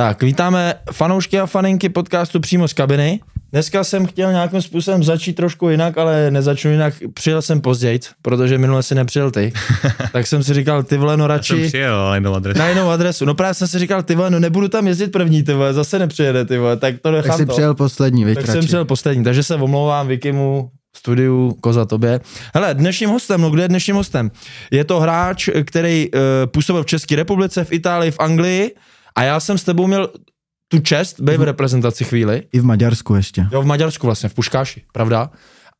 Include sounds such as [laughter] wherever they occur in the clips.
Tak, vítáme fanoušky a faninky podcastu přímo z kabiny. Dneska jsem chtěl nějakým způsobem začít trošku jinak, ale nezačnu jinak. Přijel jsem později, protože minule si nepřijel ty. [laughs] tak jsem si říkal, ty vole, no radši... Jsem přijel, ale jinou adresu. Na jinou adresu. No právě jsem si říkal, ty vole, no nebudu tam jezdit první, ty vole, zase nepřijede, ty vole, tak to nechám Tak jsi to. přijel poslední, Tak jsem přijel poslední, takže se omlouvám Vikimu, studiu, koza tobě. Hele, dnešním hostem, no kdo je dnešním hostem? Je to hráč, který uh, působil v České republice, v Itálii, v Anglii a já jsem s tebou měl tu čest být v reprezentaci chvíli. I v Maďarsku ještě. Jo, v Maďarsku vlastně, v Puškáši, pravda?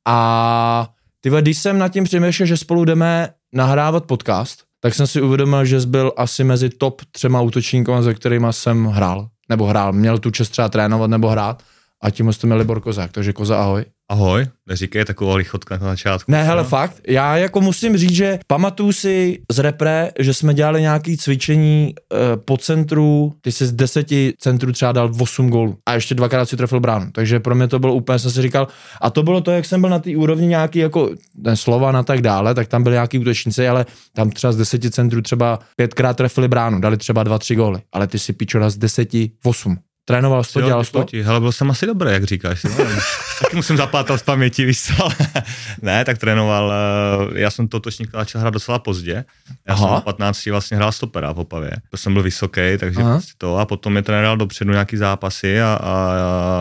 A ty když jsem nad tím přemýšlel, že spolu jdeme nahrávat podcast, tak jsem si uvědomil, že jsi byl asi mezi top třema útočníky, se kterými jsem hrál. Nebo hrál, měl tu čest třeba trénovat nebo hrát. A tím hostem je Libor Kozák, takže Koza ahoj. Ahoj, neříkej takovou lichotka na začátku. Ne, hele, No. fakt, já jako musím říct, že pamatuju si z repre, že jsme dělali nějaké cvičení e, po centru, ty jsi z deseti centrů třeba dal 8 gólů a ještě dvakrát si trefil bránu, takže pro mě to bylo úplně, jsem si říkal, a to bylo to, jak jsem byl na té úrovni nějaký jako ten Slovan a tak dále, tak tam byly nějaký útočníci, ale tam třeba z deseti centrů třeba pětkrát trefili bránu, dali třeba dva, tři góly, ale ty si pičora z deseti osm. Trénoval jsi to, dělal jsi to? Hele, byl jsem asi dobrý, jak říkáš. [laughs] Taky musím zapátat z paměti, víš co? [laughs] ne, tak trénoval, eh, já jsem to točník začal hrát docela pozdě. Já Aha. jsem na 15 vlastně hrál stopera v Opavě. To jsem byl vysoký, takže Aha. prostě to. A potom mě trénoval dopředu nějaký zápasy a, a,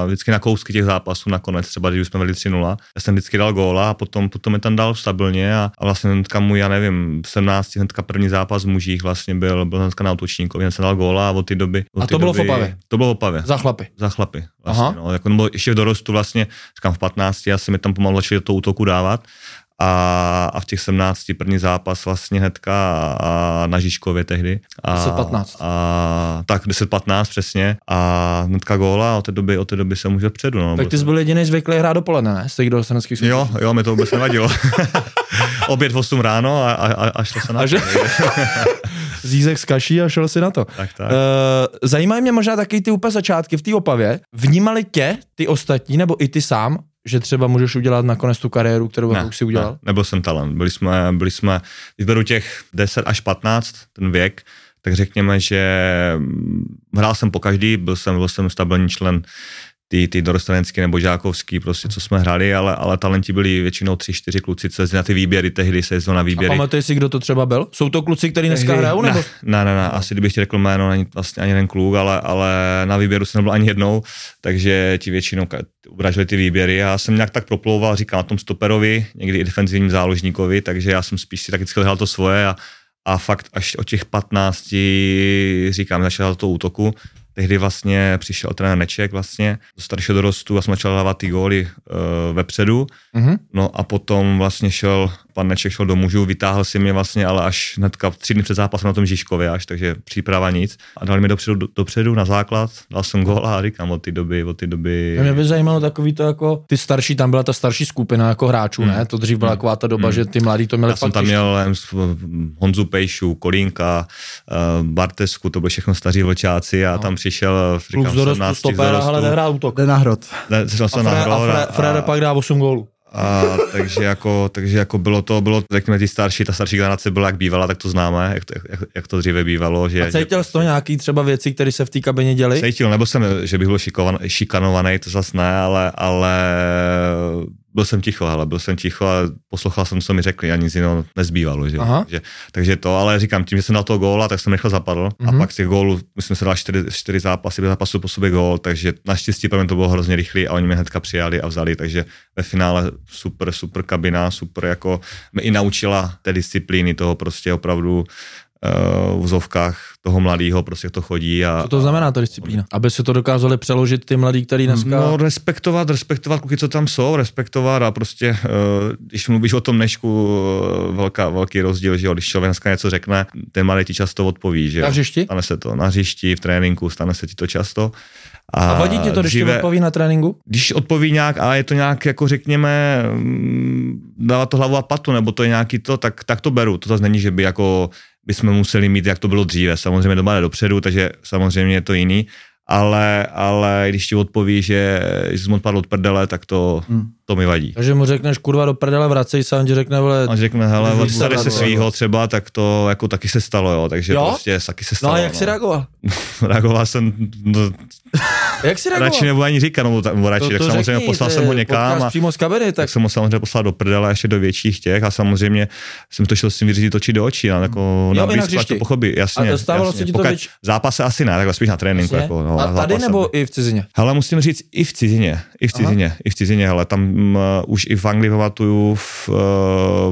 a, vždycky na kousky těch zápasů nakonec, třeba když jsme byli 3-0, já jsem vždycky dal góla a potom, potom mě tam dal stabilně a, a vlastně hnedka můj, já nevím, 17, hnedka první zápas v mužích vlastně byl, byl hnedka na útočníkovi, jsem dal góla a od té doby. Od A to bylo v doby, Opavě? To bylo v Opavě Za chlapy. za chlapy. Vlastně, Aha. no, jako, nebo ještě v dorostu vlastně, říkám v 15, já jsem mi tam pomalu začali do toho útoku dávat a, a v těch 17 první zápas vlastně hnedka a, a na Žižkově tehdy. A, 10-15. A, tak 10-15 přesně a hnedka góla a od té doby, od té doby jsem už předu. No, Tak ty jsi byl jediný zvyklý hrát dopoledne, ne? Z těch dorostenských Jo, jo, mi to vůbec nevadilo. [laughs] Oběd v 8 ráno a, a, a, a šlo se na A že- Zízek z kaší a šel si na to. Tak, tak. Uh, zajímají mě možná taky ty úplně začátky v té opavě. Vnímali tě ty ostatní, nebo i ty sám, že třeba můžeš udělat nakonec tu kariéru, kterou ne, už si udělal? Ne, nebyl jsem talent. Byli jsme, byli jsme, když beru těch 10 až 15, ten věk, tak řekněme, že mm, hrál jsem po každý, byl jsem, byl jsem stabilní člen ty, ty dorostenecký nebo žákovský, prostě co jsme hrali, ale, ale talenti byli většinou tři, čtyři kluci, co jezdili na ty výběry, tehdy se jezdilo na A výběry. pamatuješ si, kdo to třeba byl? Jsou to kluci, kteří dneska Tehdy- hrajou? Nebo? Ne, ne, ne, asi kdybych ti řekl jméno, není vlastně ani jeden kluk, ale, ale na výběru jsem nebyl ani jednou, takže ti většinou ubražili ty výběry. Já jsem nějak tak proplouval, říkám na tom stoperovi, někdy i defenzivním záložníkovi, takže já jsem spíš si tak vždycky hrál to svoje a, a fakt až od těch 15, říkám, začal to útoku, tehdy vlastně přišel trenér Neček vlastně do staršího dorostu a jsme začal dávat ty góly uh, vepředu. Mhm. No a potom vlastně šel, pan Neček šel do mužů, vytáhl si mě vlastně, ale až hnedka tři dny před zápasem na tom Žižkově až, takže příprava nic. A dali mi dopředu, do- dopředu na základ, dal jsem gól a říkám od té doby, od té doby... Mě by zajímalo takový to jako, ty starší, tam byla ta starší skupina jako hráčů, Hmm. ne? To dřív byla taková ta doba, Hmm. že ty mladí to měli Já jsem tam měl Honzu Pejšu, Kolínka, eh, Bartesku, to byli všechno staří vlčáci a No. tam přišel, říkám, z dorostu, 17 z ale nehrál útok. Jde na hrot. Ne, A, jsem na Fre, a hrot Fre, Frede pak dá 8 gólů. A, takže, jako, takže jako bylo to, bylo, řekněme, ty starší, ta starší generace byla jak bývala, tak to známe, jak to, jak, jak to dříve bývalo. Že, A cítil jsi to nějaký třeba věci, které se v té kabině děly? Cítil, nebo jsem, že bych byl šikovan, šikanovaný, to zase ne, ale, ale byl jsem ticho, ale byl jsem ticho a poslouchal jsem, co mi řekli a nic jiného nezbývalo. Že? Že, takže to, ale říkám, tím, že jsem dal toho góla, tak jsem rychle zapadl mm-hmm. a Mhm. pak z těch gólů, my jsme se dali čtyři, čtyři zápasy, bez zápasu po sobě gól, takže naštěstí pro mě to bylo hrozně rychlý a oni mě hnedka přijali a vzali, takže ve finále super, super kabina, super jako mě i naučila té disciplíny toho prostě opravdu v vozovkách toho mladého, prostě to chodí. A, Co to znamená ta disciplína? Aby si to dokázali přeložit ty mladí, který dneska... No, respektovat, respektovat kluky, co tam jsou, respektovat a prostě, uh, když mluvíš o tom nešku, uh, velká, velký rozdíl, že jo, když člověk dneska něco řekne, ten malý ti často odpoví, že jo. Na hřišti? Stane se to na hřišti, v tréninku, stane se ti to často. A vadí ti to, když ti odpoví na tréninku? Když odpoví nějak a je to nějak, jako řekněme, mm, dává to hlavu a patu, nebo to je nějaký to, tak, tak to beru. To zase není, že by jako bychom museli mít, jak to bylo dříve. Samozřejmě doma jde dopředu, takže samozřejmě je to jiný. Ale, ale když ti odpoví, že, že jsi mu odpadl od prdele, tak to, Hmm. to mi vadí. Takže mu řekneš, kurva, do prdele, vracej se, a on ti řekne, vole, A řekne, hele, tady se svýho třeba, tak to jako taky se stalo, jo, takže Jo? prostě taky se no stalo. a jak jsi reagoval? [laughs] Reagoval jsem, no, Jak jsi reagoval? radši nebudu ani říkat, nebo, ta- nebo radši, tak samozřejmě poslal jsem ho někam a, přímo z kabiny, tak tak jsem ho samozřejmě poslal do prdele ještě do větších těch a samozřejmě jsem to šel s tím vyřídit oči do očí, a jako Jo, na blízko, to pochopí, jasně. A dostávalo jasně. se ti to Zápase asi ne, takhle spíš na tréninku. Jako, no, a tady zápase. nebo i v cizině? Hele, musím říct, i v cizině, i v cizině, i v cizině, hele, tam uh, už i v Anglii pamatuju, v, uh,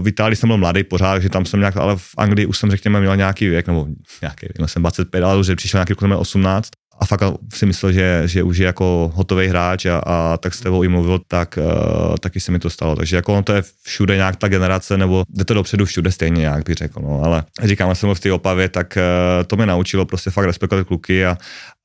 v Itálii jsem byl mladý pořád, že tam jsem nějak, ale v Anglii už jsem, řekněme, měl nějaký věk, nebo nějaký, měl jsem 25, ale už přišel nějaký, kluk, 18 a fakt si myslel, že, že už je jako hotový hráč a, a tak s tebou i mluvil, tak uh, taky se mi to stalo. Takže jako ono to je všude nějak ta generace, nebo jde to dopředu všude stejně nějak bych řekl. No. Ale říkám, jsem v té opavě, tak uh, to mě naučilo prostě fakt respektovat kluky a,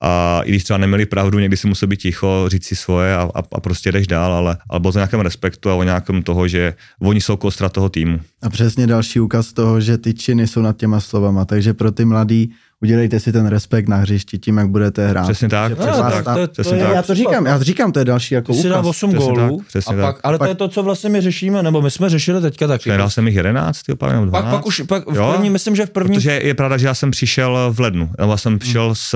a i když třeba neměli pravdu, někdy si musel být ticho, říct si svoje a, a, a prostě jdeš dál, ale, ale bylo to nějakém respektu a o nějakém toho, že oni jsou kostra toho týmu. A přesně další úkaz toho, že ty činy jsou nad těma slovama, takže pro ty mladý udělejte si ten respekt na hřišti tím, jak budete hrát. Přesně tak, přesně vás tak, tam- to je- přesně je- tak. Já to říkám, já to říkám, to je další jako Ty jsi dal úkaz. 8 Přesně gólů tak, přesně a, pak, tak. ale to je to, co vlastně my řešíme, nebo my jsme řešili teďka taky. Nedal jsem jich 11, ty opavy, nebo Pak, 12. pak už, pak v Jo? první, myslím, že v první, Protože je pravda, že já jsem přišel v lednu. Já jsem přišel s,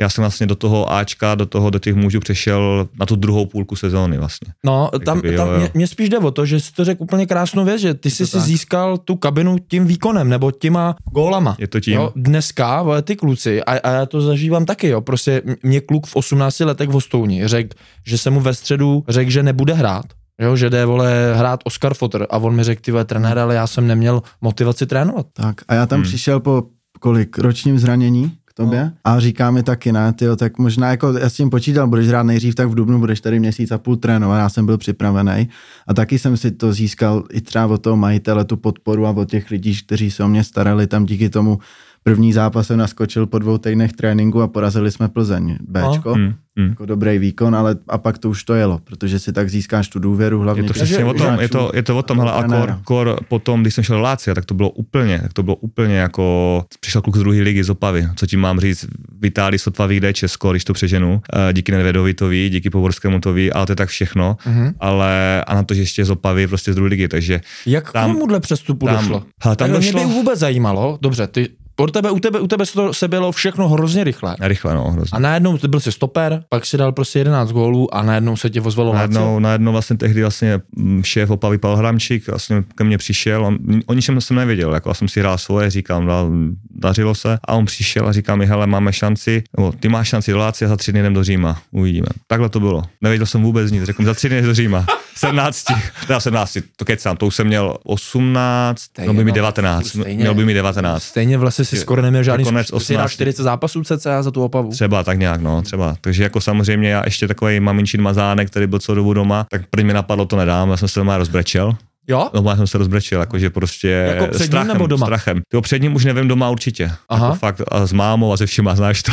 já jsem vlastně do toho Ačka, do toho, do těch mužů přešel na tu druhou půlku sezóny vlastně. no, tam, Jakoby, tam jo, jo. mě, mě, spíš jde o to, že jsi to řekl úplně krásnou věc, že ty jsi si tak. získal tu kabinu tím výkonem, nebo těma gólama. Je to tím. Jo, dneska, vole, ty kluci, a, a já to zažívám taky, jo, prostě mě kluk v 18 letech v Hostouni řekl, že se mu ve středu řekl, že nebude hrát, jo, že jde, vole, hrát Oscar Fotter a on mi řekl, ty vole, trenér, ale já jsem neměl motivaci trénovat. Tak a já tam Hmm. přišel po kolik ročním zranění k tobě No. a říká mi taky, ne, tyjo, tak možná jako já s tím počítal, budeš hrát nejdřív, tak v Dubnu budeš tady měsíc a půl trénovat, já jsem byl připravený a taky jsem si to získal i třeba od toho majitele, tu podporu a od těch lidí, kteří se o mě starali, tam díky tomu první zápas jsem naskočil po dvou týdnech tréninku a porazili jsme Plzeň, Bčko. Hmm, hmm. Jako dobrý výkon, ale a pak to už to jelo, protože si tak získáš tu důvěru hlavně. Je to přesně o tom, je to, je to o tom, a hele, a kor, kor, potom, když jsem šel do Lácia, tak to bylo úplně, tak to bylo úplně jako, přišel kluk z druhé ligy z Opavy, co tím mám říct, v Itálii sotva vyjde Česko, když to přeženu, eh, díky Nedvedovi to ví, díky Poborskému to ví, ale to je tak všechno, Mhm. ale a na to, že ještě z Opavy, prostě z druhé ligy, takže Jak Tam- k tomuhle přestupu tam- došlo? hele, tam Takhle došlo- Mě by vůbec zajímalo, dobře, ty, od tebe, u tebe, u tebe se, to, se bylo všechno hrozně rychle. rychle, no, hrozně. A najednou ty byl si stoper, pak si dal prostě 11 gólů a najednou se tě ozvalo Lazio. Najednou, najednou vlastně tehdy vlastně mm, šéf Opavy Pavel Hramčík vlastně ke mně přišel, on, o ničem jsem nevěděl, jako já jsem si hrál svoje, říkám, da, dařilo se a on přišel a říká mi, hele, máme šanci, nebo ty máš šanci do Lácie a za tři dny jdem do Říma, uvidíme. Takhle to bylo, nevěděl jsem vůbec nic, řekl za tři dny do Říma, [laughs] 17, teda 17, to kecám, to už jsem měl 18, Stejně, měl by mi no, 19, stejně. měl by mi 19. Stejně vlastně si skoro neměl žádný konec zkušenost. Jsi hrál 18. 40 zápasů cca za tu opavu. Třeba tak nějak, no, třeba. Takže jako samozřejmě já ještě takový maminčin mazánek, který byl celou dobu doma, tak první mi napadlo, to nedám, já jsem se doma rozbrečel. Jo? Doma jsem se rozbrečel, jakože prostě Jako před ním strachem, nebo doma? strachem. Jo, před ním už nevím doma určitě. Aha. Jako fakt a s mámou a se všema, [laughs] znáš to.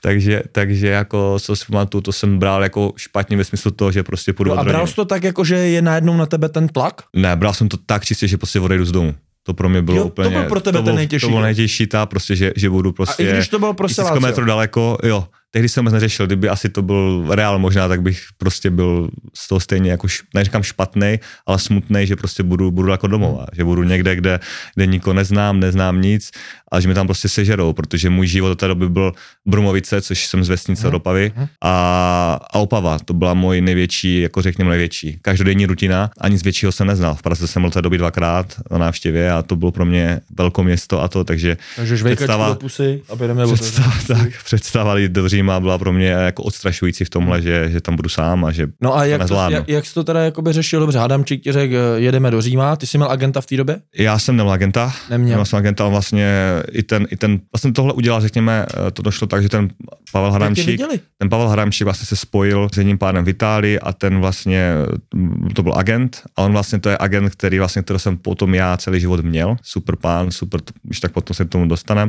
takže, takže jako, co si pamatuju, to jsem bral jako špatně ve smyslu toho, že prostě půjdu No a bral jsi to tak, jako že je najednou na tebe ten tlak? Ne, bral jsem to tak čistě, že prostě odejdu z domu. To pro mě bylo Jo, to úplně... byl pro tebe to ten nejtěžší To bylo nejtěžší, ta prostě, že, že budu prostě... A i když to bylo prostě Lazio. metrů daleko, jo. Tehdy jsem vůbec neřešil, kdyby asi to byl reál možná, tak bych prostě byl z toho stejně jako, neříkám špatný, ale smutný, že prostě budu, budu jako domova, že budu někde, kde, kde nikoho neznám, neznám nic a že mi tam prostě sežerou, protože můj život do té doby byl Brumovice, což jsem z vesnice hmm. Opavy a, a Opava, to byla můj největší, jako řekněme největší, každodenní rutina a nic většího jsem neznal. V Praze jsem byl té doby dvakrát na návštěvě a to bylo pro mě velké město a to, takže takže představa, do pusy a představa, tak, představa do Říma byla pro mě jako odstrašující v tomhle, že, že tam budu sám a že No a jak, to, jak, jak jsi to teda jakoby řešil? Dobře, Hadamčík ti řekl, jedeme do Říma, ty jsi měl agenta v té době? Já jsem neměl agenta. Neměl. Měl jsem agenta, vlastně i ten, i ten, vlastně tohle udělal, řekněme, eh, to došlo tak, že ten Pavel Hadamčík, ten Pavel Hadamčík vlastně se spojil s jedním pádem v Itálii a ten vlastně, mm, to byl agent a on vlastně to je agent, který vlastně, který jsem potom já celý život měl, super pán, super, když tak potom se k tomu dostanem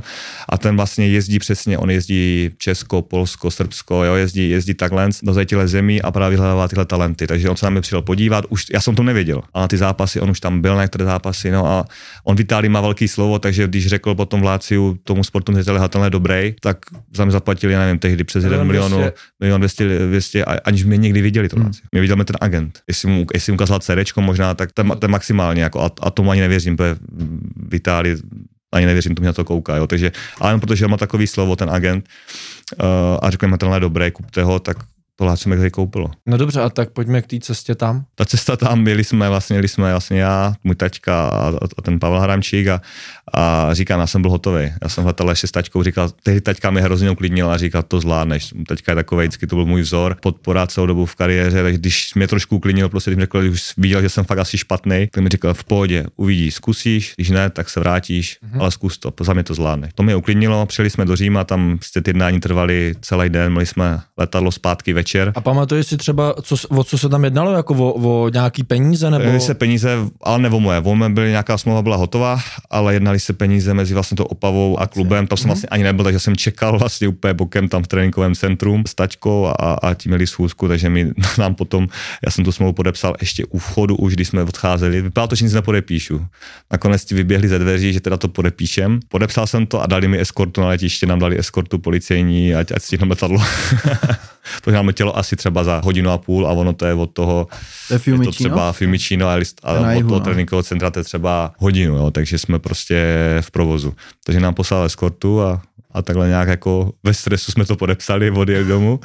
a ten vlastně jezdí přesně, on jezdí Česko, Polsko, Srbsko, jo, jezdí, jezdí takhle do těchto zemí a právě vyhledává tyhle talenty, takže on se na mě přijel podívat, už, já jsem to nevěděl, na ty zápasy, on už tam byl na některé zápasy, no a on v Itálii má velký slovo, takže když řekl potom v Láciu tomu sportu řediteli, tenhle dobrý, tak za mě zaplatili, já nevím, tehdy přes 1 milionu, milion 200, 200, aniž mě někdy viděli to. Hmm. Mě viděl mě ten agent. Jestli mu, jestli mu ukázal CD, možná, tak to, to je maximálně, jako, a, a tomu ani nevěřím, protože v Itálii ani nevěřím, to mě na to kouká, jo. Takže, ale protože má takový slovo, ten agent, uh, a řekl mi, tenhle dobré, kupte ho, tak to Lácíme kde koupilo. No dobře, a tak pojďme k té cestě tam. Ta cesta tam, byli jsme vlastně, byli jsme vlastně já, můj tačka a, a ten Pavel Hramčík a, a říkám, já jsem byl hotový. Já jsem hledal ještě s taťkou, říkal, tehdy taťka mi hrozně uklidnil a říkal, to zvládneš. Taťka je takový, vždycky to byl můj vzor, podpora celou dobu v kariéře, takže když mě trošku uklidnil, prostě když mi řekl, když už viděl, že jsem fakt asi špatný, tak mi říkal, v pohodě, uvidíš, zkusíš, když ne, tak se vrátíš, mm-hmm. ale zkus to, za mě to zvládne. To mě uklidnilo, přijeli jsme do Říma, tam jste ty jednání trvali celý den, měli jsme letadlo zpátky večer. A pamatuješ si třeba, co, o co se tam jednalo, jako o, o nějaký peníze? Nebo... se peníze, ale nebo moje, o byly nějaká smlouva byla hotová, ale jednali se peníze mezi vlastně to Opavou a klubem, tam jsem vlastně ani nebyl, takže jsem čekal vlastně úplně bokem tam v tréninkovém centrum s tačkou a, a tím měli schůzku, takže mi [laughs] nám potom, já jsem tu smlouvu podepsal ještě u vchodu, už když jsme odcházeli, vypadalo to, že nic nepodepíšu. Nakonec ti vyběhli ze dveří, že teda to podepíšem. Podepsal jsem to a dali mi eskortu na letiště, nám dali eskortu policejní, ať, ať stihneme letadlo. [laughs] protože nám tělo asi třeba za hodinu a půl a ono to je od toho, to je, je to třeba Fiumicino a, list, a od toho no. tréninkového centra to je třeba hodinu, jo, takže jsme prostě v provozu. Takže nám poslal eskortu a, a takhle nějak jako ve stresu jsme to podepsali, odjeli domů.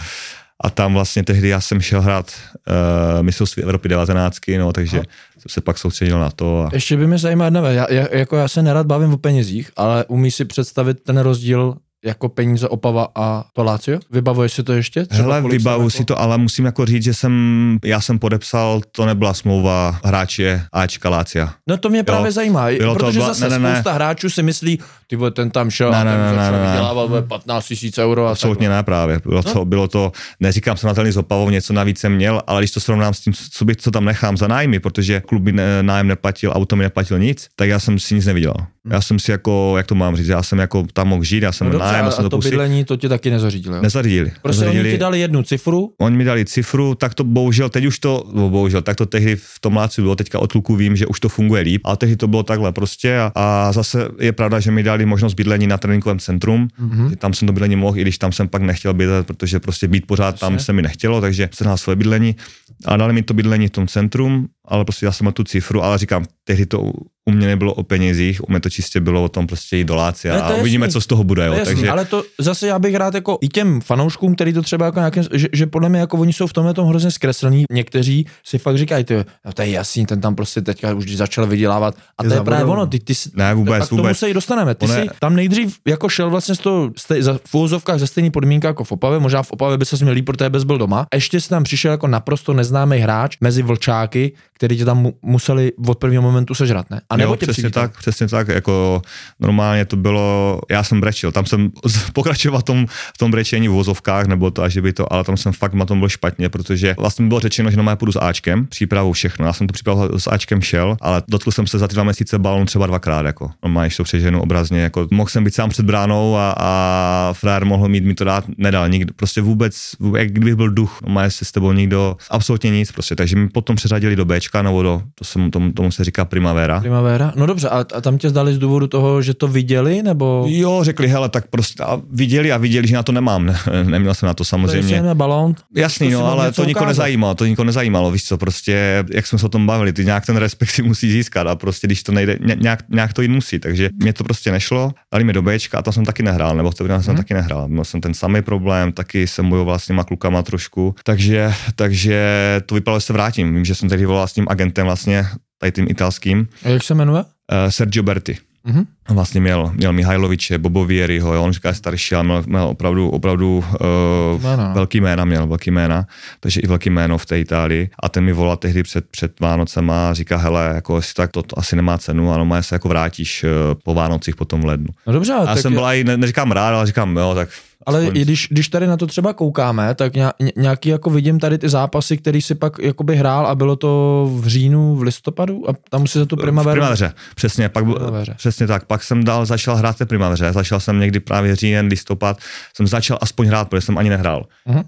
A tam vlastně tehdy já jsem šel hrát uh, mistrovství Evropy 19, no, takže jsem se pak soustředil na to. A... Ještě by mě zajímalo jedna já, já, jako já se nerad bavím o penězích, ale umíš si představit ten rozdíl jako peníze Opava a Palácio? Vybavuješ si to ještě? Třeba Hele, vybavu jako... si to, ale musím jako říct, že jsem, já jsem podepsal, to nebyla smlouva hráče Ačka Lácia. No to mě jo, právě zajímá, Bylo protože to, zase ne, ne, spousta ne. hráčů si myslí, ty vole, ten tam šel ne, ne, ne, ne, ne, vydělával 15 tisíc euro. A Absolutně ne právě. Bylo, no? to, bylo to, neříkám srovnatelný s Opavou, něco navíc jsem měl, ale když to srovnám s tím, co, bych, co tam nechám za nájmy, protože klub mi nájem neplatil, auto mi neplatil nic, tak já jsem si nic nevydělal. Já jsem si jako, jak to mám říct, já jsem jako tam mohl žít, já jsem no nájem, a, a to bydlení, to ti taky nezařídili. Nezařídili. Prostě nezařídili. oni ti dali jednu cifru? Oni mi dali cifru, tak to bohužel, teď už to, no bohužel, tak to tehdy v tom Láciu bylo, teďka od kluku vím, že už to funguje líp, ale tehdy to bylo takhle prostě a, a zase je pravda, že mi dali možnost bydlení na tréninkovém centrum, mm-hmm. že tam jsem to bydlení mohl, i když tam jsem pak nechtěl bydlet, protože prostě být pořád Jasně. tam se mi nechtělo, takže jsem na svoje bydlení a dali mi to bydlení v tom centrum, ale prostě já jsem tu cifru, ale říkám, tehdy to u mě nebylo o penězích, u mě to čistě bylo o tom prostě jít do Lácia a uvidíme, co z toho bude. Jo. To Takže... Ale to zase já bych rád jako i těm fanouškům, který to třeba jako nějakým, že, že podle mě jako oni jsou v tomhle tom hrozně zkreslení. Někteří si fakt říkají, ty, no to je jasný, ten tam prostě teďka už začal vydělávat. A je to je právě ono, ty, ty, ne, vůbec, tak tomu se i dostaneme. Ty One... si tam nejdřív jako šel vlastně z toho, stej, za, v úzovkách ze stejný podmínka jako v Opavě, možná v Opavě by se měl líp, protože bys byl doma. Ještě si tam přišel jako naprosto neznámý hráč mezi vlčáky, který tě tam museli od prvního momentu sežrat, ne? A nebo jo, přesně tak, přesně tak, jako normálně to bylo, já jsem brečil, tam jsem [laughs] pokračoval tom, v tom brečení v vozovkách, nebo to až by to, ale tam jsem fakt na tom byl špatně, protože vlastně bylo řečeno, že normálně půjdu s Ačkem, přípravou všechno, já jsem tu přípravu s Ačkem šel, ale dotkl jsem se za ty dva měsíce balon třeba dvakrát, jako normálně, to přeženu obrazně, jako mohl jsem být sám před bránou a, a frér mohl mít mi to dát, nedal nikdo, prostě vůbec, vůbec jak kdybych byl duch, normálně se s tebou nikdo, absolutně nic, prostě, takže mi potom přeřadili do B Bčka, nebo do, to se, tomu, tomu se říká Primavera. Primavera. No dobře, a, a tam tě zdali z důvodu toho, že to viděli, nebo... Jo, řekli, hele, tak prostě a viděli a viděli, že na to nemám. Ne, [laughs] neměl jsem na to samozřejmě. To je balón. Jasný, to no, ale to nikoho nezajímalo, to nikoho nezajímalo, víš co, prostě, jak jsme se o tom bavili, ty nějak ten respekt si musí získat a prostě, když to nejde, ně- nějak, nějak to jít musí, takže mě to prostě nešlo, dali mi do Bčka a tam jsem taky nehrál, nebo v té jsem Mhm. taky nehrál, měl jsem ten samý problém, taky jsem bojoval s těma klukama trošku, takže, takže to vypadalo, že se vrátím, vím, že jsem tehdy volal tím agentem vlastně, tady tím italským, A jak se jmenuje? uh, Sergio Berti. Mhm. On vlastně měl, měl Mihajloviče, Bobo Vieriho, jo, on říká je starší, ale měl, měl opravdu, opravdu uh, Jména, no. velký jména, měl velký jména, takže i velký jméno v té Itálii. A ten mi volal tehdy před, před Vánocema a říká, hele, jako jestli tak to, to asi nemá cenu, ale má se jako vrátíš uh, po Vánocích potom v lednu. No dobře, A já tak jsem byl i, ne, neříkám rád, ale říkám, jo, tak Ale i když, když tady na to třeba koukáme, tak ně- ně- nějaký jako vidím tady ty zápasy, který si pak jakoby hrál a bylo to v říjnu, v listopadu a tam si za tu v primaveru. primaveře, přesně, pak, Primaveře. přesně tak, pak jsem dal, začal hrát v primaveře, začal jsem někdy právě říjen, listopad, jsem začal aspoň hrát, protože jsem ani nehrál. Mhm. Uh,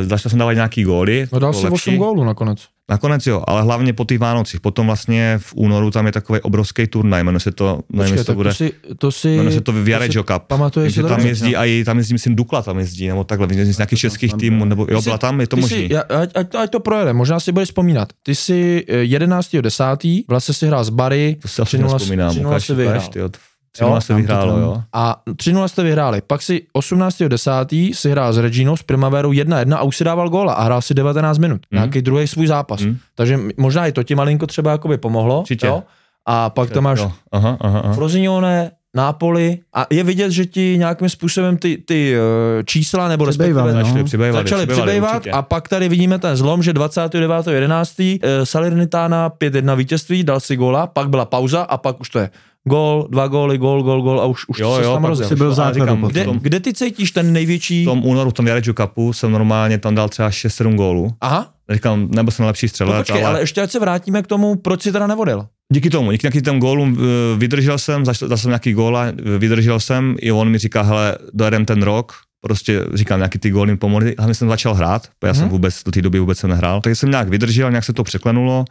začal jsem dávat nějaký góly. No dal si 8 gólů nakonec. Nakonec jo, ale hlavně po těch Vánocích. Potom vlastně v únoru tam je takový obrovský turnaj, jmenuje se to, nevím, Počkej, to bude, to si, to si, jmenuje se to Viareggio Cup. Takže tam dobře? jezdí, a i, tam jezdí, myslím, Dukla tam jezdí, nebo takhle, jezdí z nějakých českých týmů, nebo jo, byla tam, je to já- ať, ať, to, ať to projede, možná si budeš vzpomínat. Ty jsi eh, 11.10. vlastně si hrál z Bary, To si asi 3:0 nevzpomínám, 3:0 ukáž, si vyhrál. ty, jo, 3 se tam to vyhrálo, jo. A 3-0 jste vyhráli. Pak si 18.10. si hrál s Reginou, s Primaverou 1-1 a už si dával góla a hrál si 19 minut. Hmm. Nějaký druhý svůj zápas. Hmm. Takže možná i to ti malinko třeba jakoby pomohlo. Určitě. Jo? A pak tam máš Jo, aha, aha, aha. Frosinone, Nápoli a je vidět, že ti nějakým způsobem ty, ty eh, čísla nebo respektive no. Začali přibývat, začaly přibývat určitě. a pak tady vidíme ten zlom, že 29.11. eh, Salernitana 5-1 vítězství, dal si góla, pak byla pauza a pak už to je gól, dva góly, gól, gól, gól a už, už Jo, se jo, tam rozjel. byl říkám. Kde, kde ty cítíš ten největší... v tom únoru, v tom Viareggio Cupu jsem normálně tam dal třeba 6-7 gólů. Aha, Říkám, nebyl jsem lepší no střelec, počkej, ale... ale ještě ať se vrátíme k tomu, proč si teda nevodil. Díky tomu, díky nějakým těm gólům eh, vydržel jsem, začal dal jsem nějaký góla, eh, vydržel jsem, i on mi říká, hele, dojedem ten rok, prostě říkám, nějaký ty góly mi pomohly, hlavně jsem začal hrát, protože já jsem Mhm. vůbec do té doby vůbec jsem nehrál, takže jsem nějak vydržel, nějak se to překlenulo,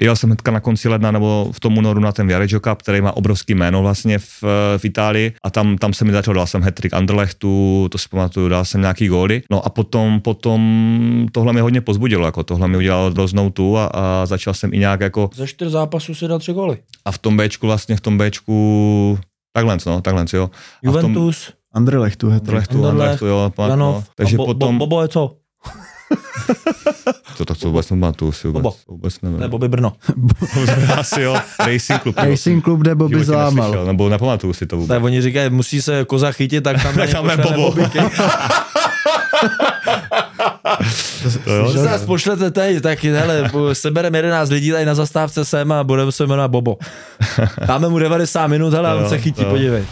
Jel jsem hnedka na konci ledna nebo v tom únoru na ten Viareggio Cup, který má obrovský jméno vlastně v, v Itálii a tam, tam se mi začal, dal jsem hat-trick Anderlechtu, to si pamatuju, dal jsem nějaký góly. No a potom, potom tohle mě hodně pozbudilo, jako tohle mi udělalo hroznou tu a, a začal jsem i nějak jako Ze čtyř zápasů si dal tři góly. a v tom Bčku vlastně, v tom Bčku, takhle, no, takhle, jo. A v tom Juventus, Anderlechtu, hetry. Anderlechtu, Anderlecht, Anderlechtu, jo, pamat, no. Takže a bo, potom, bo, Bobo je co? [laughs] to, tak to vůbec nepamatuju si vůbec, Bobo. vůbec nevím. Ne, Bobby Brno. [laughs] Asi jo, Racing Club. Racing Club, kde Bobby Životě zlámal. neslyšel, Nebo nepamatuju si to vůbec. Tak oni říkají, musí se koza chytit, tak tam, [laughs] ně Tam je Bobo. jo? Když nás pošlete teď, tak hele, sebereme 11 lidí tady na zastávce sem a budeme se jmenovat Bobo. Dáme mu 90 minut, hele, a on Jo, se chytí, jo. podívej.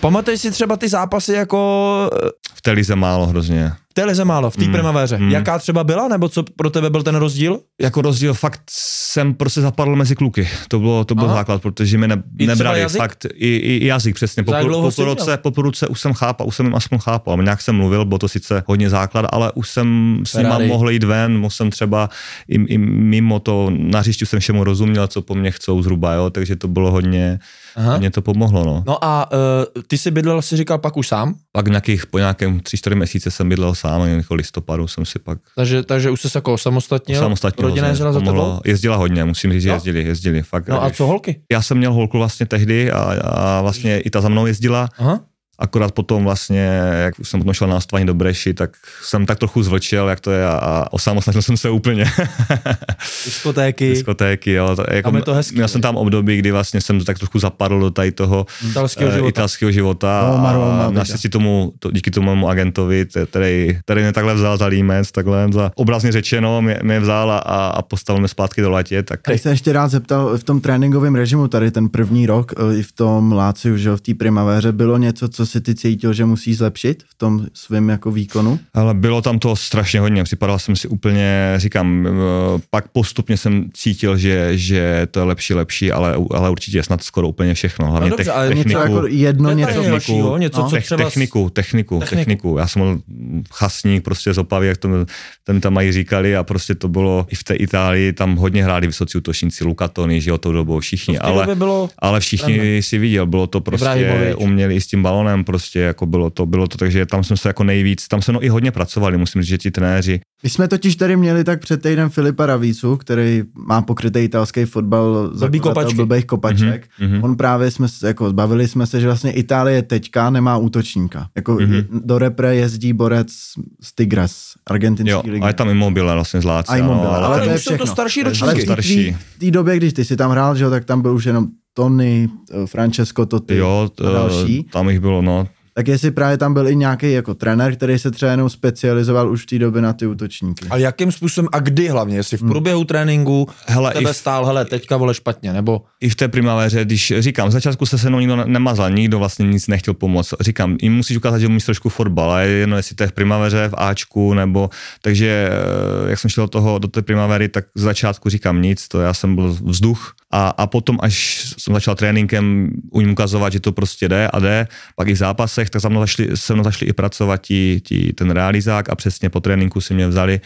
Pamatuješ si třeba ty zápasy jako eh, V té lize málo hrozně. v té lize málo, v té Mm, primavéře. mm. Jaká třeba byla, nebo co pro tebe byl ten rozdíl? Jako rozdíl fakt jsem prostě zapadl mezi kluky. To bylo, to byl Aha. základ, protože mi ne, třeba nebrali jazyk? fakt i, i, i jazyk přesně. Po, po, po, roce, po roce už jsem chápal, už jsem jim aspoň chápal. Nějak jsem mluvil, bylo to sice hodně základ, ale už jsem s nima mohl jít ven, mohl jsem třeba i, i mimo to, na hřišti jsem všemu rozuměl, co po mně chcou zhruba, jo, takže to bylo hodně, Aha. hodně to pomohlo, no. No a uh, ty jsi bydlel, si říkal, pak už sám, Pak nějakých, po nějakém tři, čtyři měsíce jsem bydlel sám, jako listopadu jsem si pak takže, takže už jsi se jako osamostatnil. samostatně Rodina jezdila za tebou? Jezdila hodně, musím říct, že Jo? jezdili, jezdili. Fakt, No a co holky? já jsem měl holku vlastně tehdy a, a vlastně i ta za mnou jezdila, Aha. Akorát potom vlastně, jak už jsem potom šel na nástování do Breši, tak jsem tak trochu zvlčel, jak to je a, a osamostatnil jsem se úplně. [laughs] Diskotéky, Diskotéky, jo. To, jako, Tam je to hezký, Měl ne? jsem tam období, kdy vlastně jsem tak trochu zapadl do tady toho italského eh, života. italského života No, Maru, a naštěstí tomu, to, díky tomu mému agentovi, te- který, který mě takhle vzal za límec, takhle za obrazně řečeno, mě, mě vzal a, a postavil mě zpátky do latě, tak Já se ještě rád zeptal, v tom tréninkovém režimu tady ten první rok, eh, i v tom Láciu, že v té primavéře, bylo něco, co si ty cítil, že musí zlepšit v tom svém jako výkonu? Ale bylo tam to strašně hodně, připadal jsem si úplně, říkám, eh, pak postupně jsem cítil, že, že to je lepší, lepší, ale, ale určitě snad skoro úplně všechno. Hlavně No dobře, tech, ale něco techniku, jako jedno něco zlepší. dalšího, něco, co tech, třeba... techniku, techniku, Techniku. techniku, Já jsem byl chasník prostě z Opavy, jak to, ten tam mají říkali a prostě to bylo i v té Itálii, tam hodně hráli vysocí útočníci, Lukatony, že jo, tou dobou všichni, té ale, bylo... ale všichni si viděl, bylo to prostě, uměli i s tím balonem prostě, jako bylo to, bylo to, takže tam jsem se jako nejvíc, tam se no i hodně pracovali, musím říct, že ti trenéři, My jsme totiž tady měli tak před týdnem Filipa Ravícu, který má pokrytý italský fotbal kopačky. blbých kopaček. Mhm, mhm. On právě jsme se, jako zbavili jsme se, že vlastně Itálie teďka nemá útočníka. Jako Mhm. do repre jezdí borec z Tigres, argentinský jo, ligy. a je tam Immobile vlastně z Lácia, no, ale Ale to je už jsou to všechno. starší To Ale ročníky. v té starší. v té době, když ty si tam hrál, že jo, tak tam byl už jenom Tony, eh, Francesco Totti jo, a další. t- tam jich bylo, no, Tak jestli právě tam byl i nějaký jako trenér, který se třeba jenom specializoval už v té době na ty útočníky. A jakým způsobem a kdy hlavně? Jestli v průběhu tréninku Hele, i tebe v- stál, hele, teďka vole špatně, nebo i v té primavéře, když říkám, v začátku se se mnou nikdo ne- nemazal, nikdo vlastně nic nechtěl pomoct. Říkám, jim musíš ukázat, že umíš trošku fotbal, a je jedno, jestli to je v primavéře, v Ačku, nebo, takže eh, jak jsem šel do toho, do té primavery, tak z začátku říkám nic, to já jsem byl vzduch a, a potom, až jsem začal tréninkem u ním ukazovat, že to prostě jde a jde, pak i v zápasech, tak za mnou zašli, se mnou zašli i pracovat ti, ti, ten realizák a přesně po tréninku si mě vzali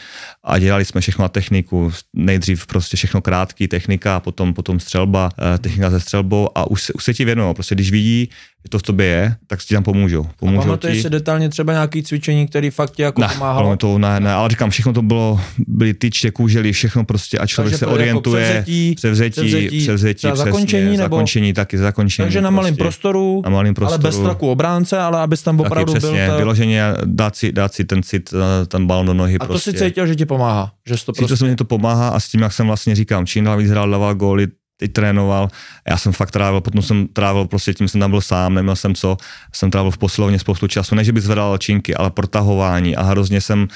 a dělali jsme všechno na techniku. Nejdřív prostě všechno krátký technika, potom, potom střelba, eh, technika se střelbou a už se, už se ti věnují. Prostě když vidí, že to v tobě je, tak ti tam pomůžou. a Pomůžou pamatuješ ti. si detailně třeba nějaký cvičení, který fakt ti jako Ne, pomáhalo? to, ne, ne, ale říkám, všechno to bylo, byly tyče, kůžely, všechno prostě a člověk Takže se to jako orientuje. převzetí, převzetí, převzetí, převzetí, třeba přesně, zakončení, nebo- zakončení taky, zakončení. Takže na malém prostě. prostoru, Na malém ale prostoru. bez tlaku obránce, ale abys tam Taky opravdu přesně, byl... Ta... vyloženě dát si, dát si ten cit, eh, ten balon do nohy. A to prostě. si cítil, že ti pomáhá, že to Cítil prostě... jsem, že to pomáhá a s tím, jak jsem vlastně říkám, čím dál víc hrál, dával góly, teď trénoval, já jsem fakt trávil, potom jsem trávil, prostě tím jsem tam byl sám, neměl jsem co, jsem trávil v posilovně spoustu času, ne, že bych zvedal činky, ale protahování a hrozně jsem uh,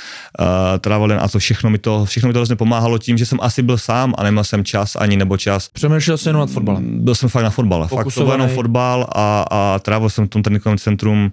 trávil jen a to všechno mi to, všechno mi to hrozně pomáhalo tím, že jsem asi byl sám a neměl jsem čas ani nebo čas. Přemýšlel jsi jenom nad fotbalem. Byl jsem fakt na fotbale, fakt to byl jenom fotbal a, a trávil jsem v tom tréninkovém centrum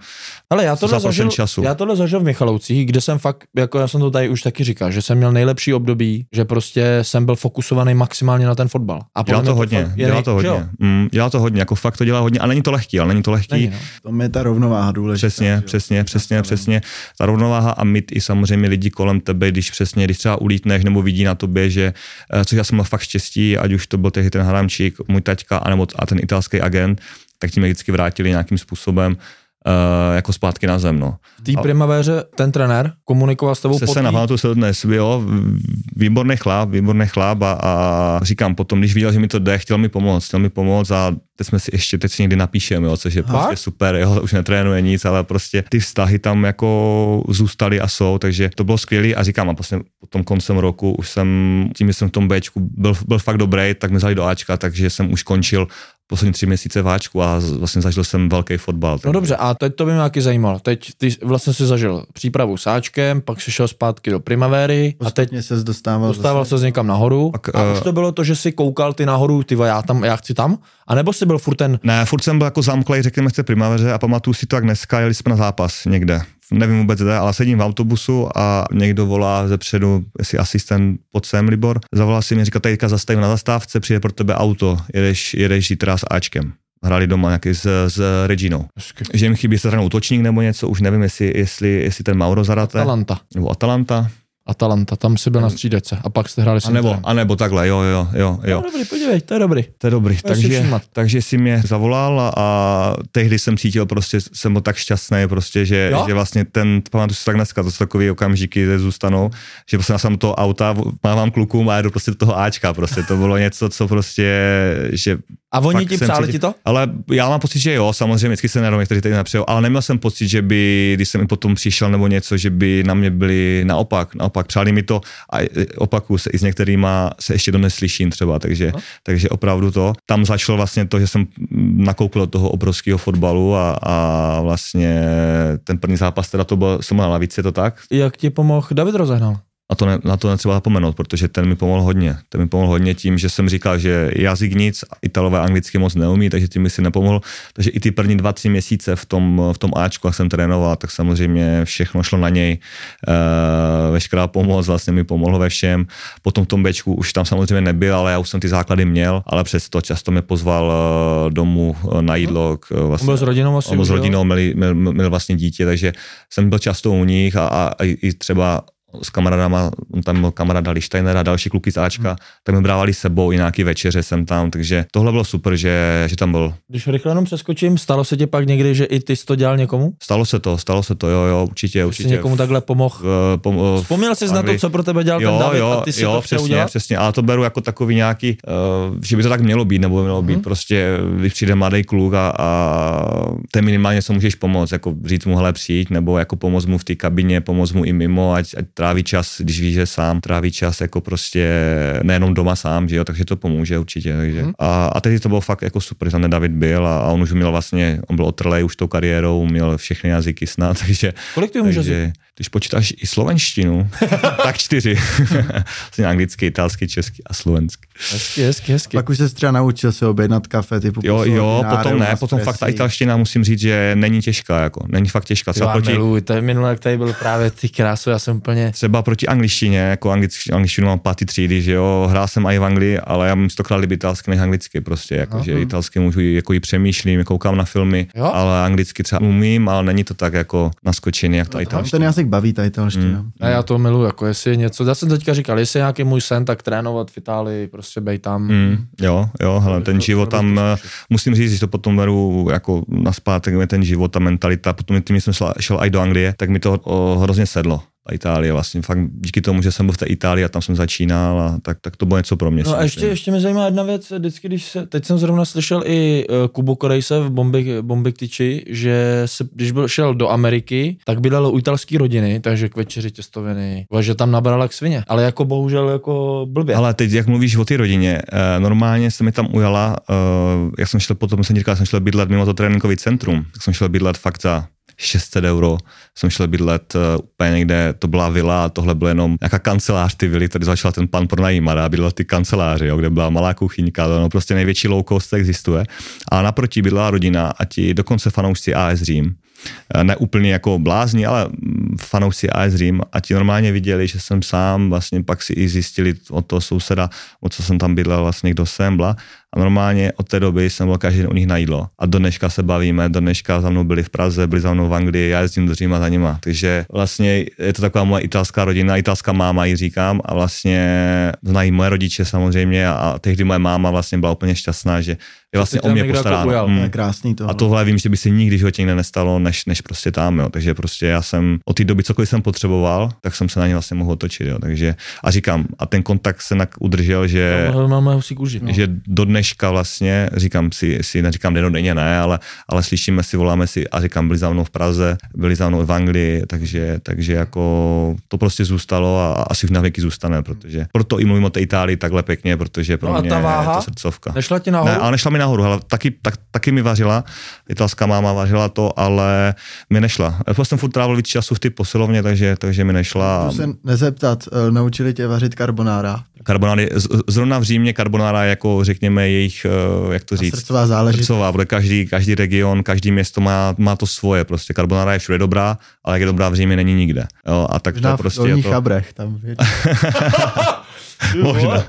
Ale já tohle, 100% zažil, času. já tohle zažil v Michalovcích, kde jsem fakt, jako já jsem to tady už taky říkal, že jsem měl nejlepší období, že prostě jsem byl fokusovaný maximálně na ten fotbal. A to hodně, fakt je dělá to hodně. Mm, dělá to hodně, jako fakt to dělá hodně, ale není to lehký, ale není to lehký. Není, no. To je ta rovnováha důležitá. Přesně, přesně, přesně, přesně. Ta rovnováha a mít i samozřejmě lidi kolem tebe, když přesně, když třeba ulítneš nebo vidí na tobě, že, eh, což já jsem měl fakt štěstí, ať už to byl tehdy ten Haramčík, můj taťka, anebo a ten italský agent, tak ti mě vždycky vrátili nějakým způsobem uh, jako zpátky na zem. No. V té primavéře ten trenér komunikoval s tebou Se se napamatuju se dnes, jo, výborný chlap, výborný chlap a, a, říkám potom, když viděl, že mi to jde, chtěl mi pomoct, chtěl mi pomoct a teď jsme si ještě, teď si někdy napíšeme, jo, což je Fakt? prostě super, jo, už netrénuje nic, ale prostě ty vztahy tam jako zůstaly a jsou, takže to bylo skvělé a říkám, a prostě po tom koncem roku už jsem, tím, že jsem v tom Bčku byl, byl fakt dobrý, tak mi vzali do Ačka, takže jsem už končil poslední tři měsíce v Ačku a vlastně zažil jsem velký fotbal. No takže- dobře, a teď to by mě taky zajímalo. Teď ty vlastně si zažil přípravu s Ačkem, pak si šel zpátky do primavéry a teď se dostával. dostával se někam nahoru. Pak, a eh, už to bylo to, že si koukal ty nahoru, ty já, tam, já chci tam? A nebo si byl furt ten, Ne, furt jsem byl jako zamklej, řekněme, v té primaveře a pamatuju si to, jak dneska jeli jsme na zápas někde. Nevím vůbec kde, ale sedím v autobusu a někdo volá ze předu, jestli asistent pod sem, Libor, zavolá si mě, říká, teďka zastavím na zastávce, přijde pro tebe auto, jedeš, jedeš zítra s Ačkem. Hrali doma nějaký s, s Reginou. Že jim chybí se útočník nebo něco, už nevím, jestli, jestli, jestli ten Mauro Zarate, Atalanta. nebo Atalanta, Atalanta, tam si byl na střídece a pak jste hráli s a nebo, Interem. a nebo takhle, jo, jo, jo, jo. No, dobrý, podívej, to je dobrý. To je dobrý. Si Takže, všímat. takže si mě zavolal a, a tehdy jsem cítil prostě, jsem byl tak šťastný prostě, že, Jo? že vlastně ten, pamatuju si tak dneska, to jsou takový okamžiky, které zůstanou, že prostě já jsem toho auta, mávám klukům a jedu prostě do toho Ačka, prostě to bylo něco, co prostě, že A oni ti přáli cítil- ti to? ale já mám pocit, že jo, samozřejmě vždycky se nervou, někteří tady nepřejou, ale neměl jsem pocit, že by, když jsem i potom přišel nebo něco, že by na mě byli naopak, naopak přáli mi to a e, opakuju se, i s některýma se ještě do neslyším třeba, takže, No. takže opravdu to. Tam začalo vlastně to, že jsem nakoukl do toho obrovského fotbalu a, a vlastně ten první zápas teda to byl, jsem na lavici, je to tak? Jak ti pomohl David Rozehnal? Na to, ne, na to netřeba zapomenout, protože ten mi pomohl hodně. Ten mi pomohl hodně tím, že jsem říkal, že jazyk nic, Italové anglicky moc neumí, takže tím mi si nepomohl. Takže i ty první dva, tři měsíce v tom, v tom Ačku, jak jsem trénoval, tak samozřejmě všechno šlo na něj. E, veškerá pomoc vlastně mi pomohlo ve všem. Potom v tom Bčku už tam samozřejmě nebyl, ale já už jsem ty základy měl, ale přesto často mě pozval eh, domů eh, na jídlo. K, vlastně, byl s rodinou asi? Byl s rodinou, měl, měl, měl, vlastně dítě, takže jsem byl často u nich a, a, a i třeba s kamarádama, on tam byl kamarád Lištejner a další kluky z Ačka, hmm. tak mi brávali sebou i nějaký večeře jsem tam, takže tohle bylo super, že, že tam byl. Když rychle jenom přeskočím, stalo se ti pak někdy, že i ty jsi to dělal někomu? Stalo se to, stalo se to, jo, jo, určitě, Jsi určitě. někomu takhle pomohl? Uh, pom, uh, Vzpomněl jsi na to, co pro tebe dělal jo, ten David jo, a ty si jo, to přesně, udělat? přesně, ale to beru jako takový nějaký, uh, že by to tak mělo být, nebo by mělo být, hmm. prostě, když přijde mladý kluk a, a je minimálně, co můžeš pomoct, jako říct mu, hele, přijít, nebo jako pomoct mu v té kabině, pomoct mu i mimo, ať, ať tráví čas, když ví, že sám tráví čas jako prostě nejenom doma sám, že jo, takže to pomůže určitě. Takže. Hmm. A, a teď to bylo fakt jako super, že tam David byl a, a on už měl vlastně, on byl otrlej už tou kariérou, měl všechny jazyky snad, [laughs] takže... Kolik ty umíš jazyk? Když počítáš i slovenštinu, [laughs] tak čtyři. [laughs] vlastně anglicky, italsky, česky a slovenský. Hezky, hezky, hezky. Pak už se třeba naučil se objednat kafe typu Jo, jo, potom ne, potom fakt ta italština musím říct, že není těžká, jako, není fakt těžká. Třeba proti, miluji, to je minule, jak tady byl právě ty krásu, já jsem úplně... Třeba proti angličtině, jako anglič, angličtinu mám pátý třídy, že jo, hrál jsem i v Anglii, ale já mám stokrát líbit italsky než anglicky prostě, jako, že italsky můžu, jako i přemýšlím, koukám na filmy, jo? ale anglicky třeba umím, ale není to tak jako naskočený, jak ta no, italština. Ten jazyk baví ta italština. Hmm. A já to miluji, jako jestli je něco, já jsem teďka říkal, jestli je nějaký můj sen, tak trénovat v Itálii, prostě bej tam. Hmm. Jo, jo, hele, ten život tam, eh, musím říct, že to potom beru jako na zpátek, ten život, ta mentalita, potom tím jsem šel, šel i do Anglie, tak mi to o, hrozně sedlo. Itálie vlastně. Fakt díky tomu, že jsem byl v té Itálii a tam jsem začínal, a tak, tak to bylo něco pro mě. No a ještě, ještě mě zajímá jedna věc, vždycky, když se, teď jsem zrovna slyšel i uh, Kubo Korejse v Bombik, Bombik Tyči, že se, když byl šel do Ameriky, tak bydlel u italský rodiny, takže k večeři těstoviny, že tam nabral jak svině, ale jako bohužel jako blbě. Ale teď, jak mluvíš o té rodině, uh, normálně se mi tam ujala, uh, jak jsem šel potom, jsem říkal, jsem šel bydlet mimo to tréninkový centrum, tak jsem šel bydlet fakt za 600 euro jsem šel bydlet uh, úplně někde, to byla vila a tohle bylo jenom nějaká kancelář ty vily, tady začal ten pan pronajímat a bydlel ty kanceláře, jo, kde byla malá kuchyňka, to no, prostě největší low cost existuje. A naproti bydlela rodina a ti dokonce fanoušci AS Řím, eh, ne úplně jako blázni, ale mm, fanoušci AS Řím a ti normálně viděli, že jsem sám, vlastně pak si i zjistili od toho souseda, o co jsem tam bydlel, vlastně kdo jsem byla a normálně od té doby jsem byl každý den u nich na jídlo. A do dneška se bavíme, do dneška za mnou byli v Praze, byli za mnou v Anglii, já jezdím do Říma za nima. Takže vlastně je to taková moje italská rodina, italská máma, ji říkám, a vlastně znají moje rodiče samozřejmě a tehdy moje máma vlastně byla úplně šťastná, že je vlastně o mě postaráno. Jako mm. To je krásný to. A tohle vím, že by se nikdy v životě nikde nestalo, než, než prostě tam, jo. Takže prostě já jsem od té doby cokoliv jsem potřeboval, tak jsem se na ně vlastně mohl otočit, jo. Takže a říkám, a ten kontakt se nak udržel, že, no, máme husí kůži, no. že do dneška vlastně, říkám si, si neříkám denně ne, ale, ale slyšíme si, voláme si a říkám, byli za mnou v Praze, byli za mnou v Anglii, takže, takže jako to prostě zůstalo a asi v navěky zůstane, protože proto i mluvím o té Itálii takhle pěkně, protože pro no mě ta váha? je to srdcovka. Nešla ti nahoru? Ne, ale nešla mi nahoru, ale taky, tak, taky mi vařila, italská máma vařila to, ale mi nešla. Já jsem furt trávil víc času v ty posilovně, takže, takže mi nešla. Můžu se nezeptat, eh, naučili tě vařit carbonara? Carbonáry, zrovna v Římě carbonara jako řekněme jejich, eh, jak to říct, srdcová záležitost. Srdcová, protože každý, každý region, každý město má, má to svoje, prostě carbonara je všude dobrá, ale jak je dobrá v Římě, není nikde. Jo, a tak Možná to prostě v je to... chabrech, tam [laughs] [laughs] Možná.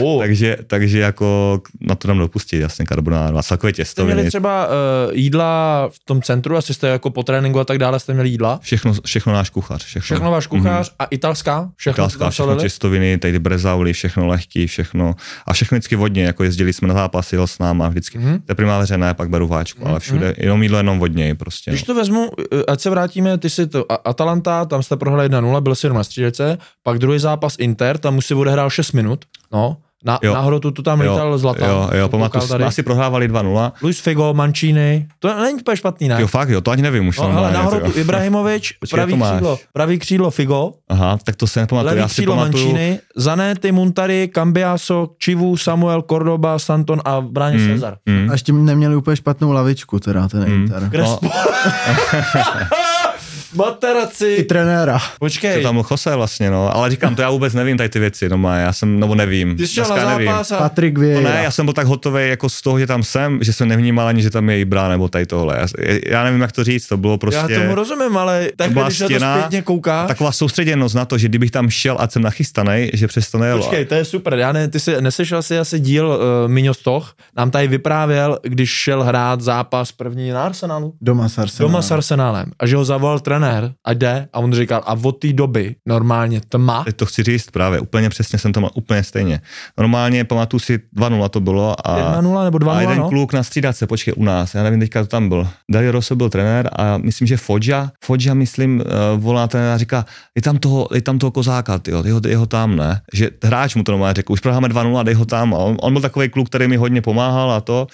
Oh. takže, takže jako na to nám dopustit, jasně, karbonáru a celkově těsto. Jste měli třeba uh, jídla v tom centru, asi jste jako po tréninku a tak dále, jste měli jídla? Všechno, všechno náš kuchař. Všechno, všechno váš kuchař mm-hmm. a italská? Všechno, italská, všechno těstoviny, tady brezauly, všechno lehký, všechno. A všechno vždycky vodně, jako jezdili jsme na zápasy, jel s náma vždycky. Mm-hmm. Te primáře ne, pak beru váčku, mm-hmm. ale všude, mm-hmm. jenom jídlo, jenom vodně prostě. Když no. to vezmu, eh, ať se vrátíme, ty si to Atalanta, tam jste prohráli 1-0, byl si na střídece, pak druhý zápas Inter, tam už si odehrál 6 minut, no, na, jo. na hrotu tu tam lítal zlata. Jo, jo, pamatuju, jsme asi prohrávali 2-0. Luis Figo, Mancini, to není úplně špatný, ne? Jo, fakt, jo, to ani nevím už. No, hele, na hrotu Ibrahimovič, [laughs] pravý křídlo, pravý křídlo Figo. Aha, tak to se nepamatuju. Levý křídlo pamatuju... Mancini, Zanetti, Muntari, Cambiaso, Čivu, Samuel, Cordoba, Santon a bráně mm, Cezar. Mm. A ještě neměli úplně špatnou lavičku, teda ten mm. Inter. Crespo. No. [laughs] [laughs] materaci. I trenéra. Počkej, Je tam byl Jose vlastně, no. Ale říkám, to já vůbec nevím tady ty věci, no má, já jsem, nebo nevím. ty jsi šel na nevím. zápas a... Patrik To Vieira. ne, já jsem byl tak hotový jako z toho, že tam jsem, že jsem nevnímal ani, že tam je Ibra nebo tady tohle. Já, já nevím, jak to říct, to bylo prostě... Já tomu rozumím, ale tak když na to stěna, zpětně koukáš, Taková soustředěnost na to, že kdybych tam šel a jsem nachystaný, že přesto nejelo. Počkej, to je super. Já ne, ty jsi neslyšel si asi díl uh, Miňo Stoch, nám tady vyprávěl, když šel hrát zápas první na Arsenalu. Doma s Arsenalem. Doma s Arsenálem. A že ho zavolal trenér a jde a on říkal, a od té doby normálně tma. Teď to chci říct právě, úplně přesně jsem to mal úplně stejně. Normálně pamatuju si 2-0 to bylo a, 1-0 nebo 2-0, a jeden no? kluk na střídace, počkej, u nás, já nevím teďka, kdo tam byl. Dario Rosso byl trenér a myslím, že Fodža, Fodža myslím, uh, volá trenér a říká, je tam toho, je tam toho kozáka, tyjo, jeho, jeho tam, ne? Že hráč mu to normálně řekl, už prohráme 2-0 a dej ho tam. A on, on, byl takový kluk, který mi hodně pomáhal a to,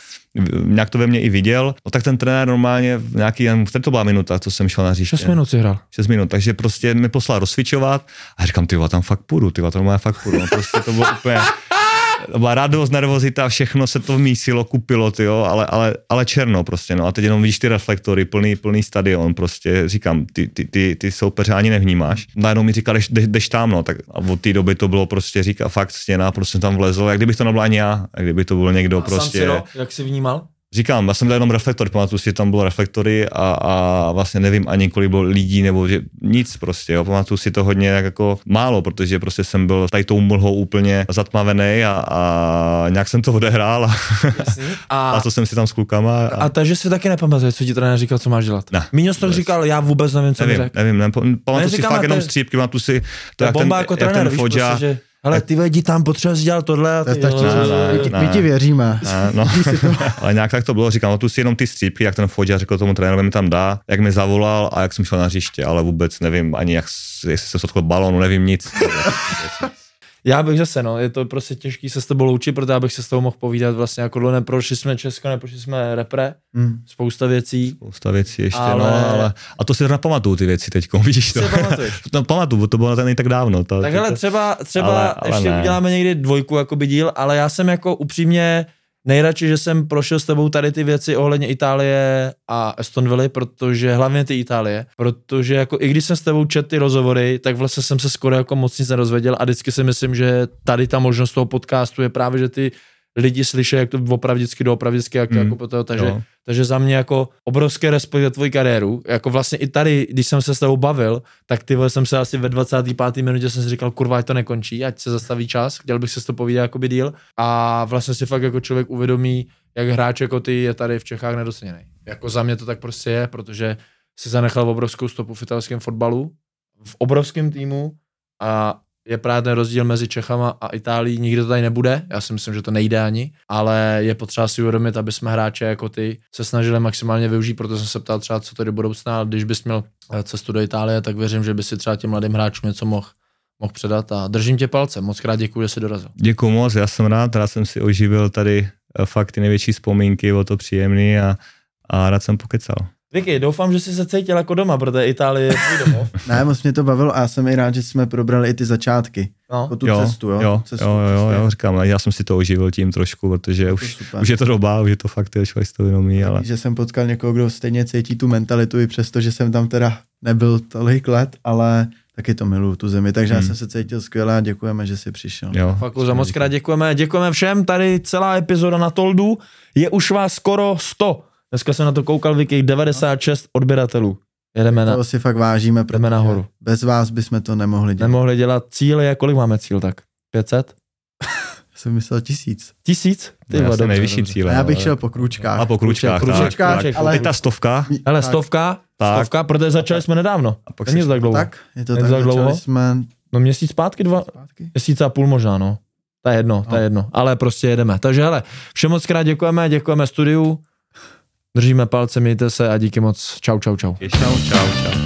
nějak to ve mně i viděl. No tak ten trenér normálně v nějaký, jen, to byla minuta, co jsem šel na hřiště. 6 minut si hrál. 6 minut, takže prostě mi poslal rozcvičovat a říkám, ty tam fakt půjdu, ty to má fakt půjdu, no, prostě to bylo úplně, to byla radost, nervozita, všechno se to mísilo, kupilo, ty jo, ale, ale, ale černo prostě, no a teď jenom vidíš ty reflektory, plný, plný stadion, prostě říkám, ty, ty, ty, ty soupeře ani nevnímáš. Najednou mi říkal, jdeš, jdeš, tam, no, tak a od té doby to bylo prostě, říká fakt stěna, prostě tam vlezl, jak kdybych to nebyl ani já, jak kdyby to byl někdo prostě. Siro, jak jsi vnímal? Říkám, já jsem dal jenom reflektor, pamatuju si, že tam bylo reflektory a, a vlastně nevím ani kolik bylo lidí, nebo že nic prostě, jo. pamatuju si to hodně jak jako málo, protože prostě jsem byl tady tou mlhou úplně zatmavený a, a nějak jsem to odehrál a. A, [laughs] a to jsem si tam s klukama. a takže si taky nepamatuje, co ti trenér říkal, co máš dělat. Ne, Míňo vůbec. říkal, já vůbec nevím, co mi nevím, řekl. nevím, nevím, pamatuju si fakt jenom to je- střípky, pamatuju si to, To jak ten, bomba jako jak trenér, ten Fodža, prostě, že hele, ty jdi tam, potřebuješ dělat tohle a To je ty, stačí. jo, Ne, ne, My ti- ne. My ti věříme. Ne, no, [laughs] [laughs] ale nějak tak to bylo, říkám, tu si jenom ty střípky, jak ten Fodža řekl tomu trenérovi mi tam dá, jak mi zavolal a jak jsem šel na hřiště, ale vůbec nevím ani jak, jestli se sotkl balonu, nevím nic. [laughs] Já bych zase, no, je to prostě těžký se s tebou loučit, protože já bych se s tebou mohl povídat vlastně jako dlouho, neprošli jsme Česko, neprošli jsme repre, Hmm. spousta věcí. Spousta věcí ještě, Ale- no, ale... A to si napamatuju ty věci teď, [laughs] vidíš to. [laughs] No, pamatuju, to bylo ten tak dávno. To, Tak hele, třeba, třeba Ale- ale, ale ještě ne. uděláme někdy dvojku jakoby díl, ale já jsem jako upřímně nejradši, že jsem prošel s tebou tady ty věci ohledně Itálie a Estonville, protože hlavně ty Itálie, protože jako i když jsem s tebou četl ty rozhovory, tak vlastně jsem se skoro jako moc nic nerozvěděl a vždycky si myslím, že tady ta možnost toho podcastu je právě, že ty lidi slyší, jak to opravdicky doopravdicky, jak to Hmm. jako po toho, takže, Jo. takže za mě jako obrovský respekt za tvoji kariéru. Jako vlastně i tady, když jsem se s tebou bavil, tak ty jsem se asi ve 25. minutě jsem si říkal, kurva, to nekončí, ať se zastaví čas, chtěl bych se s to povídat jakoby díl. A vlastně si fakt jako člověk uvědomí, jak hráč jako ty je tady v Čechách nedoceněný. Jako za mě to tak prostě je, protože si zanechal obrovskou stopu v italském fotbalu, v obrovském týmu a je právě ten rozdíl mezi Čechama a Itálií, nikdy to tady nebude, já si myslím, že to nejde ani, ale je potřeba si uvědomit, aby jsme hráče jako ty se snažili maximálně využít, proto jsem se ptal třeba, co to do budoucna, ale když bys měl eh, cestu do Itálie, tak věřím, že by si třeba těm mladým hráčům něco mohl mohl předat a držím tě palce, moc krát děkuji, že jsi dorazil. Děkuju moc, já jsem rád, teda jsem si oživil tady eh, fakt ty největší vzpomínky, bylo to příjemný a, a rád jsem pokecal. Vicky, doufám, že jsi se cítil jako doma, protože Itálie je tvůj domov. [laughs] Ne, moc mě to bavilo a já jsem i rád, že jsme probrali i ty začátky. No. Jako tu jo, cestu, jo. jo, tu cestu, jo, jo, prostě. jo, říkám, já jsem si to oživil tím trošku, protože to už, super. už je to doba, už je to fakt, že člověk to vědomí, ale Že jsem potkal někoho, kdo stejně cítí tu mentalitu, i přesto, že jsem tam teda nebyl tolik let, ale taky to miluju, tu zemi, takže Hmm. já jsem se cítil skvěle a děkujeme, že jsi přišel. jo. Fakt za moc krát děkujeme. Děkujeme všem, tady celá epizoda na Toldu. Je už vás skoro 100. Dneska jsem na to koukal, Vicky, 96 odběratelů. Jedeme na, To si fakt vážíme, protože jdeme nahoru. bez vás bychom to nemohli dělat. Nemohli dělat cíl, je, kolik máme cíl tak? 500? [laughs] Jsem myslel tisíc. Tisíc? To je vole, asi dobře, nejvyšší dobře. cíle. A já bych ale- šel po krůčkách. A po kručkách, Kručečka, tak, tak. ale- Teď ta stovka, Hele, Tak. stovka, Tak. stovka, protože začali jsme nedávno. A pak Není tak dlouho. Tak, je to Není tak, tak začali dlouho? jsme No měsíc zpátky, dva, zpátky. měsíc a půl možná, no. To je jedno, to je No. jedno. Ale prostě jedeme. Takže hele, všem moc krát děkujeme, děkujeme studiu. Držíme palce, mějte se a díky moc. Čau, čau, čau. Čau, čau, čau.